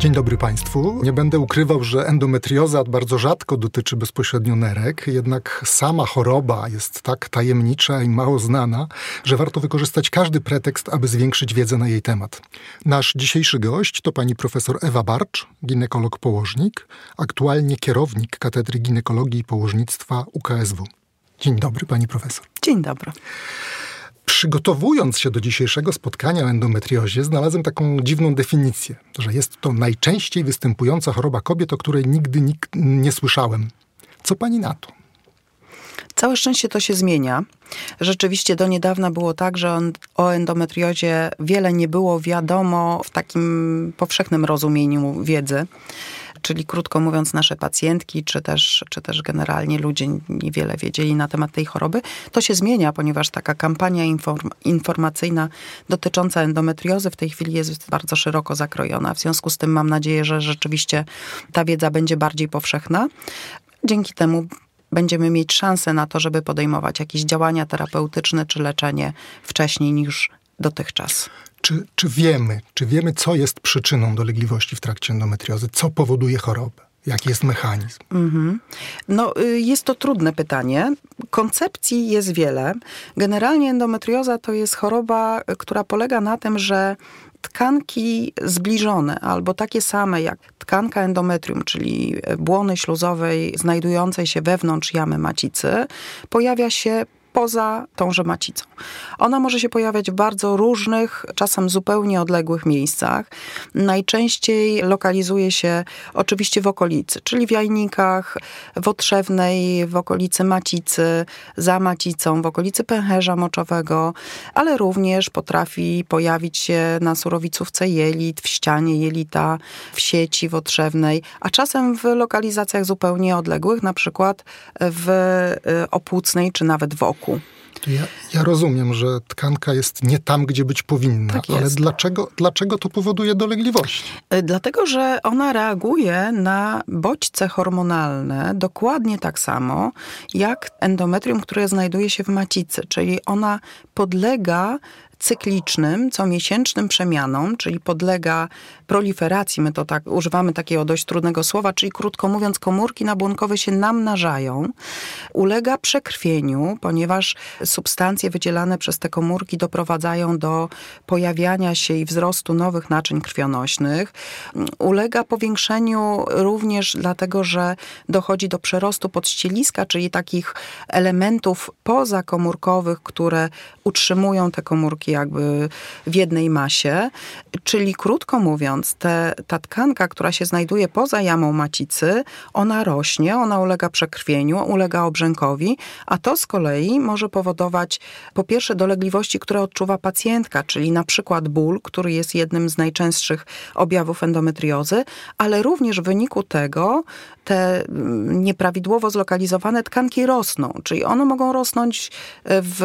Dzień dobry Państwu. Nie będę ukrywał, że endometrioza bardzo rzadko dotyczy bezpośrednio nerek, jednak sama choroba jest tak tajemnicza i mało znana, że warto wykorzystać każdy pretekst, aby zwiększyć wiedzę na jej temat. Nasz dzisiejszy gość to pani profesor Ewa Barcz, ginekolog-położnik, aktualnie kierownik Katedry Ginekologii i Położnictwa UKSW. Dzień dobry pani profesor. Dzień dobry. Przygotowując się do dzisiejszego spotkania o endometriozie, znalazłem taką dziwną definicję, że jest to najczęściej występująca choroba kobiet, o której nigdy nikt nie słyszałem. Co pani na to? Całe szczęście to się zmienia. Rzeczywiście do niedawna było tak, że o endometriozie wiele nie było wiadomo w takim powszechnym rozumieniu wiedzy czyli krótko mówiąc nasze pacjentki, czy też, czy też generalnie ludzie niewiele wiedzieli na temat tej choroby. To się zmienia, ponieważ taka kampania inform informacyjna dotycząca endometriozy w tej chwili jest bardzo szeroko zakrojona. W związku z tym mam nadzieję, że rzeczywiście ta wiedza będzie bardziej powszechna. Dzięki temu będziemy mieć szansę na to, żeby podejmować jakieś działania terapeutyczne czy leczenie wcześniej niż dotychczas. Czy, czy wiemy, czy wiemy, co jest przyczyną dolegliwości w trakcie endometriozy? Co powoduje chorobę? Jaki jest mechanizm? Mm-hmm. No, y, jest to trudne pytanie. Koncepcji jest wiele. Generalnie endometrioza to jest choroba, która polega na tym, że tkanki zbliżone albo takie same jak tkanka endometrium, czyli błony śluzowej znajdującej się wewnątrz jamy macicy, pojawia się poza tąże macicą. Ona może się pojawiać w bardzo różnych, czasem zupełnie odległych miejscach. Najczęściej lokalizuje się oczywiście w okolicy, czyli w jajnikach, w otrzewnej, w okolicy macicy, za macicą, w okolicy pęcherza moczowego, ale również potrafi pojawić się na surowicówce jelit, w ścianie jelita, w sieci, w otrzewnej, a czasem w lokalizacjach zupełnie odległych, na przykład w y, opłucnej czy nawet w oku. Ja, ja, rozumiem, że tkanka jest nie tam, gdzie być powinna, tak ale dlaczego, dlaczego to powoduje dolegliwości? Y, dlatego, że ona reaguje na bodźce hormonalne dokładnie tak samo jak endometrium, które znajduje się w macicy, czyli ona podlega cyklicznym, comiesięcznym przemianom, czyli podlega proliferacji, my to tak używamy takiego dość trudnego słowa, czyli krótko mówiąc, komórki nabłonkowe się namnażają, ulega przekrwieniu, ponieważ substancje wydzielane przez te komórki doprowadzają do pojawiania się i wzrostu nowych naczyń krwionośnych. Ulega powiększeniu również dlatego, że dochodzi do przerostu podścieliska, czyli takich elementów pozakomórkowych, które utrzymują te komórki jakby w jednej masie. Czyli krótko mówiąc, te, ta tkanka, która się znajduje poza jamą macicy, ona rośnie, ona ulega przekrwieniu, ulega obrzękowi, a to z kolei może powodować po pierwsze dolegliwości, które odczuwa pacjentka, czyli na przykład ból, który jest jednym z najczęstszych objawów endometriozy, ale również w wyniku tego te mm, nieprawidłowo zlokalizowane tkanki rosną, czyli one mogą rosnąć w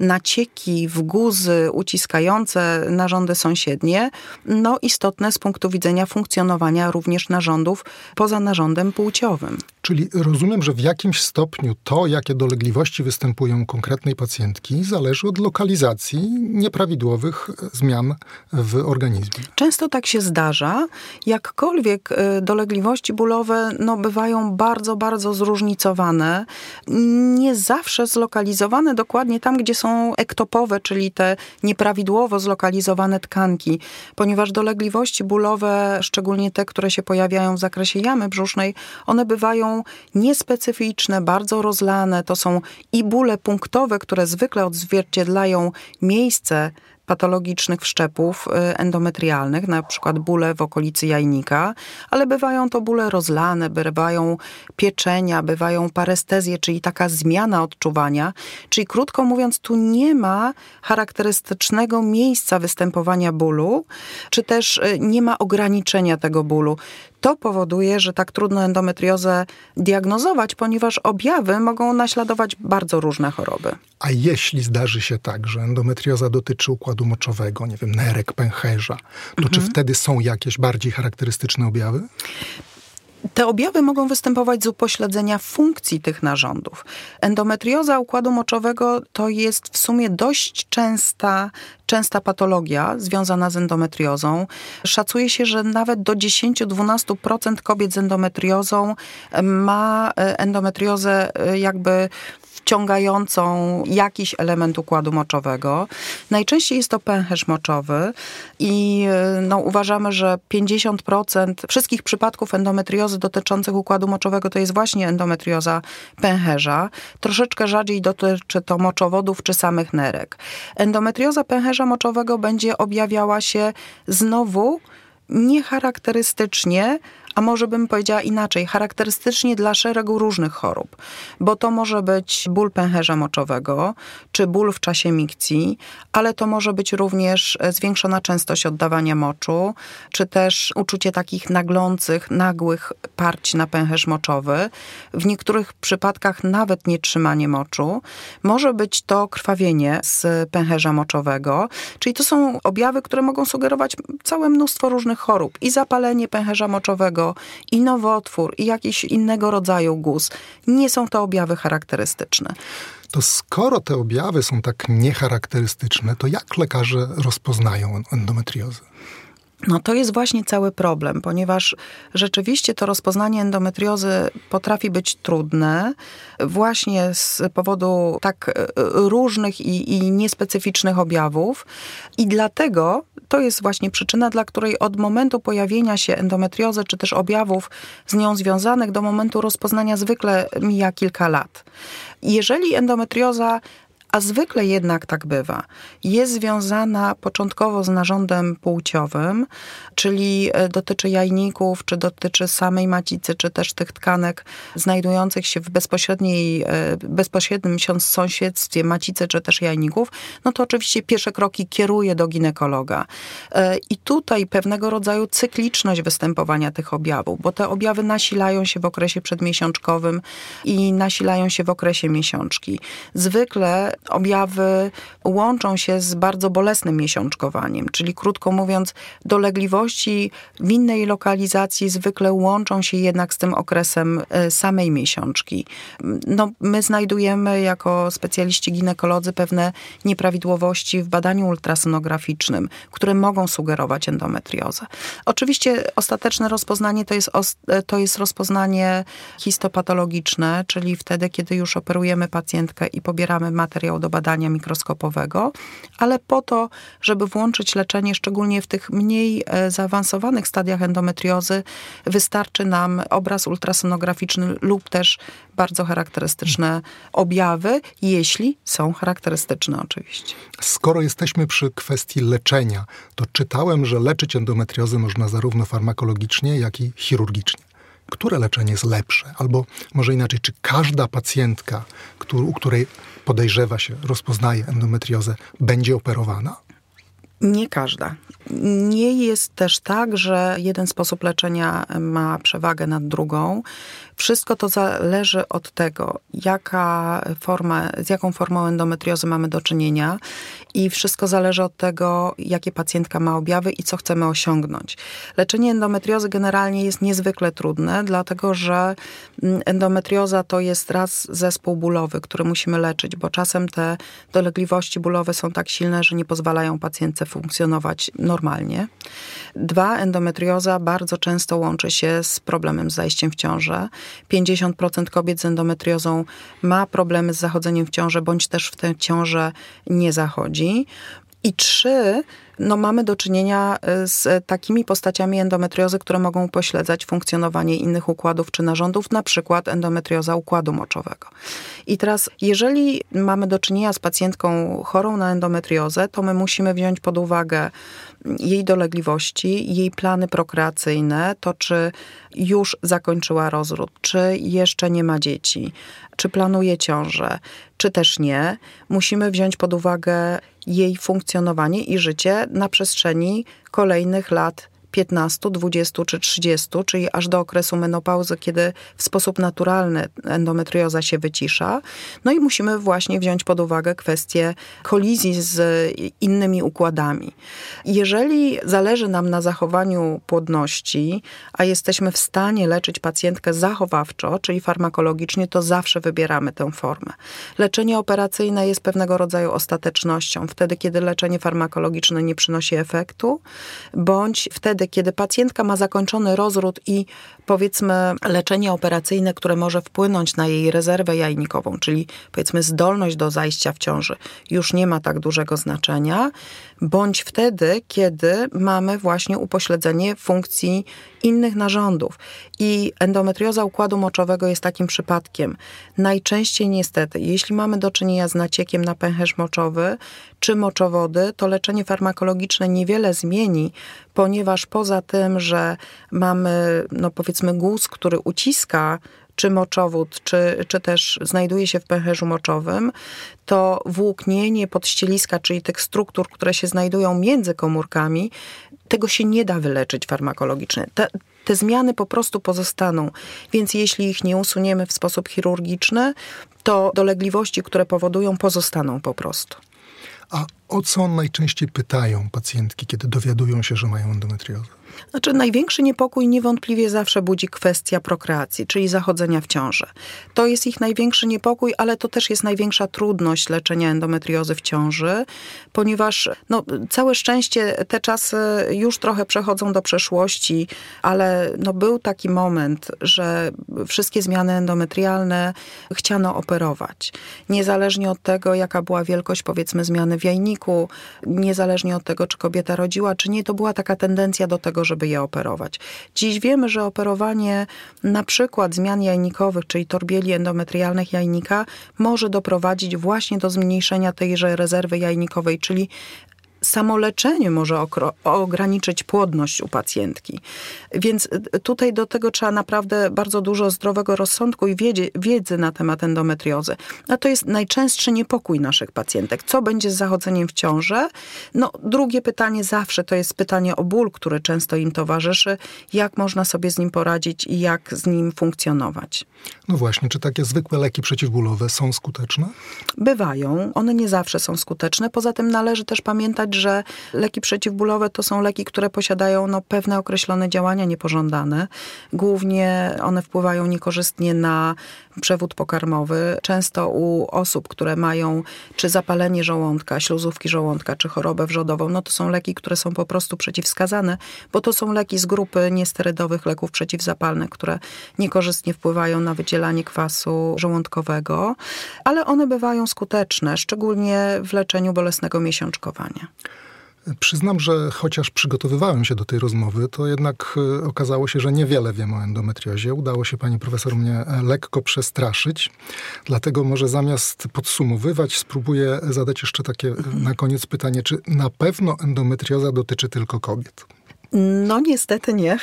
nacieki, w guzy uciskające narządy sąsiednie, no istotne z punktu widzenia funkcjonowania również narządów poza narządem płciowym. Czyli rozumiem, że w jakimś stopniu to, jakie dolegliwości występują konkretnej pacjentki, zależy od lokalizacji nieprawidłowych zmian w organizmie. Często tak się zdarza, jakkolwiek y, dolegliwości bólowe no, bywają bardzo, bardzo zróżnicowane, nie zawsze zlokalizowane dokładnie tam, gdzie są ektopowe, czyli te nieprawidłowo zlokalizowane tkanki, ponieważ dolegliwości bólowe, szczególnie te, które się pojawiają w zakresie jamy brzusznej, one bywają niespecyficzne, bardzo rozlane. To są i bóle punktowe, które zwykle odzwierciedlają miejsce patologicznych wszczepów y, endometrialnych, na przykład bóle w okolicy jajnika, ale bywają to bóle rozlane, bywają pieczenia, bywają parestezje, czyli taka zmiana odczuwania. Czyli krótko mówiąc, tu nie ma charakterystycznego miejsca występowania bólu, czy też y, nie ma ograniczenia tego bólu. To powoduje, że tak trudno endometriozę diagnozować, ponieważ objawy mogą naśladować bardzo różne choroby. A jeśli zdarzy się tak, że endometrioza dotyczy układu moczowego, nie wiem, nerek, pęcherza, to mhm. czy wtedy są jakieś bardziej charakterystyczne objawy? Te objawy mogą występować z upośledzenia funkcji tych narządów. Endometrioza układu moczowego to jest w sumie dość częsta, częsta patologia związana z endometriozą. Szacuje się, że nawet do 10-12% kobiet z endometriozą ma e, endometriozę e, jakby wciągającą jakiś element układu moczowego. Najczęściej jest to pęcherz moczowy i e, no, uważamy, że 50% wszystkich przypadków endometriozy dotyczących układu moczowego to jest właśnie endometrioza pęcherza. Troszeczkę rzadziej dotyczy to moczowodów czy samych nerek. Endometrioza pęcherza moczowego będzie objawiała się znowu niecharakterystycznie, a może bym powiedziała inaczej, charakterystycznie dla szeregu różnych chorób, bo to może być ból pęcherza moczowego, czy ból w czasie mikcji, ale to może być również zwiększona częstość oddawania moczu, czy też uczucie takich naglących, nagłych parć na pęcherz moczowy. W niektórych przypadkach nawet nietrzymanie moczu. Może być to krwawienie z pęcherza moczowego, czyli to są objawy, które mogą sugerować całe mnóstwo różnych chorób i zapalenie pęcherza moczowego, i nowotwór, i jakiś innego rodzaju guz. Nie są to objawy charakterystyczne. To skoro te objawy są tak niecharakterystyczne, to jak lekarze rozpoznają endometriozę? No to jest właśnie cały problem, ponieważ rzeczywiście to rozpoznanie endometriozy potrafi być trudne właśnie z powodu tak e, różnych i, i niespecyficznych objawów i dlatego to jest właśnie przyczyna, dla której od momentu pojawienia się endometriozy czy też objawów z nią związanych do momentu rozpoznania zwykle mija kilka lat. Jeżeli endometrioza a zwykle jednak tak bywa, jest związana początkowo z narządem płciowym, czyli e, dotyczy jajników, czy dotyczy samej macicy, czy też tych tkanek znajdujących się w bezpośredniej, e, bezpośrednim sąsiedztwie macicy, czy też jajników, no to oczywiście pierwsze kroki kieruje do ginekologa. E, I tutaj pewnego rodzaju cykliczność występowania tych objawów, bo te objawy nasilają się w okresie przedmiesiączkowym i nasilają się w okresie miesiączki. Zwykle objawy łączą się z bardzo bolesnym miesiączkowaniem, czyli krótko mówiąc, dolegliwości w innej lokalizacji zwykle łączą się jednak z tym okresem e, samej miesiączki. No, my znajdujemy jako specjaliści ginekolodzy pewne nieprawidłowości w badaniu ultrasonograficznym, które mogą sugerować endometriozę. Oczywiście ostateczne rozpoznanie to jest, e, to jest rozpoznanie histopatologiczne, czyli wtedy, kiedy już operujemy pacjentkę i pobieramy materiał do badania mikroskopowego, ale po to, żeby włączyć leczenie, szczególnie w tych mniej e, zaawansowanych stadiach endometriozy, wystarczy nam obraz ultrasonograficzny lub też bardzo charakterystyczne objawy, jeśli są charakterystyczne oczywiście. Skoro jesteśmy przy kwestii leczenia, to czytałem, że leczyć endometriozę można zarówno farmakologicznie, jak i chirurgicznie które leczenie jest lepsze? Albo może inaczej, czy każda pacjentka, u której podejrzewa się, rozpoznaje endometriozę, będzie operowana? Nie każda. Nie jest też tak, że jeden sposób leczenia ma przewagę nad drugą. Wszystko to zależy od tego, jaka forma, z jaką formą endometriozy mamy do czynienia i wszystko zależy od tego, jakie pacjentka ma objawy i co chcemy osiągnąć. Leczenie endometriozy generalnie jest niezwykle trudne, dlatego że mm, endometrioza to jest raz zespół bólowy, który musimy leczyć, bo czasem te dolegliwości bólowe są tak silne, że nie pozwalają pacjentce funkcjonować normalnie. Dwa, endometrioza bardzo często łączy się z problemem z zajściem w ciążę. 50% kobiet z endometriozą ma problemy z zachodzeniem w ciążę, bądź też w tę ciążę nie zachodzi. I trzy, no mamy do czynienia y, z takimi postaciami endometriozy, które mogą pośledzać funkcjonowanie innych układów czy narządów, na przykład endometrioza układu moczowego. I teraz, jeżeli mamy do czynienia z pacjentką chorą na endometriozę, to my musimy wziąć pod uwagę jej dolegliwości, jej plany prokreacyjne, to czy już zakończyła rozród, czy jeszcze nie ma dzieci, czy planuje ciążę, czy też nie. Musimy wziąć pod uwagę jej funkcjonowanie i życie na przestrzeni kolejnych lat 15, 20 czy 30, czyli aż do okresu menopauzy, kiedy w sposób naturalny endometrioza się wycisza. No i musimy właśnie wziąć pod uwagę kwestię kolizji z innymi układami. Jeżeli zależy nam na zachowaniu płodności, a jesteśmy w stanie leczyć pacjentkę zachowawczo, czyli farmakologicznie, to zawsze wybieramy tę formę. Leczenie operacyjne jest pewnego rodzaju ostatecznością, wtedy kiedy leczenie farmakologiczne nie przynosi efektu, bądź wtedy, kiedy pacjentka ma zakończony rozród i powiedzmy leczenie operacyjne, które może wpłynąć na jej rezerwę jajnikową, czyli powiedzmy zdolność do zajścia w ciąży, już nie ma tak dużego znaczenia, bądź wtedy, kiedy mamy właśnie upośledzenie funkcji innych narządów. I endometrioza układu moczowego jest takim przypadkiem. Najczęściej niestety, jeśli mamy do czynienia z naciekiem na pęcherz moczowy czy moczowody, to leczenie farmakologiczne niewiele zmieni, ponieważ poza tym, że mamy, no powiedzmy, guz, który uciska czy moczowód, czy, czy też znajduje się w pęcherzu moczowym, to włóknienie podścieliska, czyli tych struktur, które się znajdują między komórkami, tego się nie da wyleczyć farmakologicznie. Te, te zmiany po prostu pozostaną. Więc jeśli ich nie usuniemy w sposób chirurgiczny, to dolegliwości, które powodują, pozostaną po prostu. A o co najczęściej pytają pacjentki, kiedy dowiadują się, że mają endometriozę? Znaczy, największy niepokój niewątpliwie zawsze budzi kwestia prokreacji, czyli zachodzenia w ciąży. To jest ich największy niepokój, ale to też jest największa trudność leczenia endometriozy w ciąży, ponieważ no, całe szczęście te czasy już trochę przechodzą do przeszłości, ale no, był taki moment, że wszystkie zmiany endometrialne chciano operować. Niezależnie od tego, jaka była wielkość, powiedzmy, zmiany w jajniku, niezależnie od tego, czy kobieta rodziła, czy nie, to była taka tendencja do tego, żeby je operować. Dziś wiemy, że operowanie na przykład zmian jajnikowych, czyli torbieli endometrialnych jajnika, może doprowadzić właśnie do zmniejszenia tejże rezerwy jajnikowej, czyli samoleczenie może ograniczyć płodność u pacjentki. Więc tutaj do tego trzeba naprawdę bardzo dużo zdrowego rozsądku i wiedzy, wiedzy na temat endometriozy. A to jest najczęstszy niepokój naszych pacjentek. Co będzie z zachodzeniem w ciąży? No, drugie pytanie zawsze to jest pytanie o ból, który często im towarzyszy. Jak można sobie z nim poradzić i jak z nim funkcjonować? No właśnie, czy takie zwykłe leki przeciwbólowe są skuteczne? Bywają. One nie zawsze są skuteczne. Poza tym należy też pamiętać, że leki przeciwbólowe to są leki, które posiadają no, pewne określone działania niepożądane. Głównie one wpływają niekorzystnie na przewód pokarmowy. Często u osób, które mają czy zapalenie żołądka, śluzówki żołądka, czy chorobę wrzodową, no to są leki, które są po prostu przeciwwskazane, bo to są leki z grupy niesterydowych leków przeciwzapalnych, które niekorzystnie wpływają na wydzielanie kwasu żołądkowego, ale one bywają skuteczne, szczególnie w leczeniu bolesnego miesiączkowania. Przyznam, że chociaż przygotowywałem się do tej rozmowy, to jednak e, okazało się, że niewiele wiem o endometriozie. Udało się pani profesor mnie e, lekko przestraszyć. Dlatego może zamiast podsumowywać, spróbuję zadać jeszcze takie e, na koniec pytanie, czy na pewno endometrioza dotyczy tylko kobiet? No niestety nie.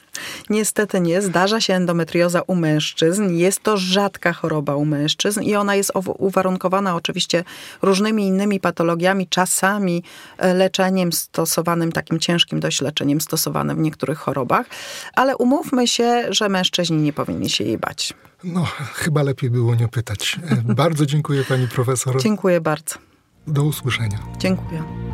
niestety nie. Zdarza się endometrioza u mężczyzn. Jest to rzadka choroba u mężczyzn i ona jest uwarunkowana oczywiście różnymi innymi patologiami, czasami e, leczeniem stosowanym, takim ciężkim dość leczeniem stosowanym w niektórych chorobach, ale umówmy się, że mężczyźni nie powinni się jej bać. No, chyba lepiej było nie pytać. E, bardzo dziękuję pani profesor. Dziękuję bardzo. Do usłyszenia. Dziękuję.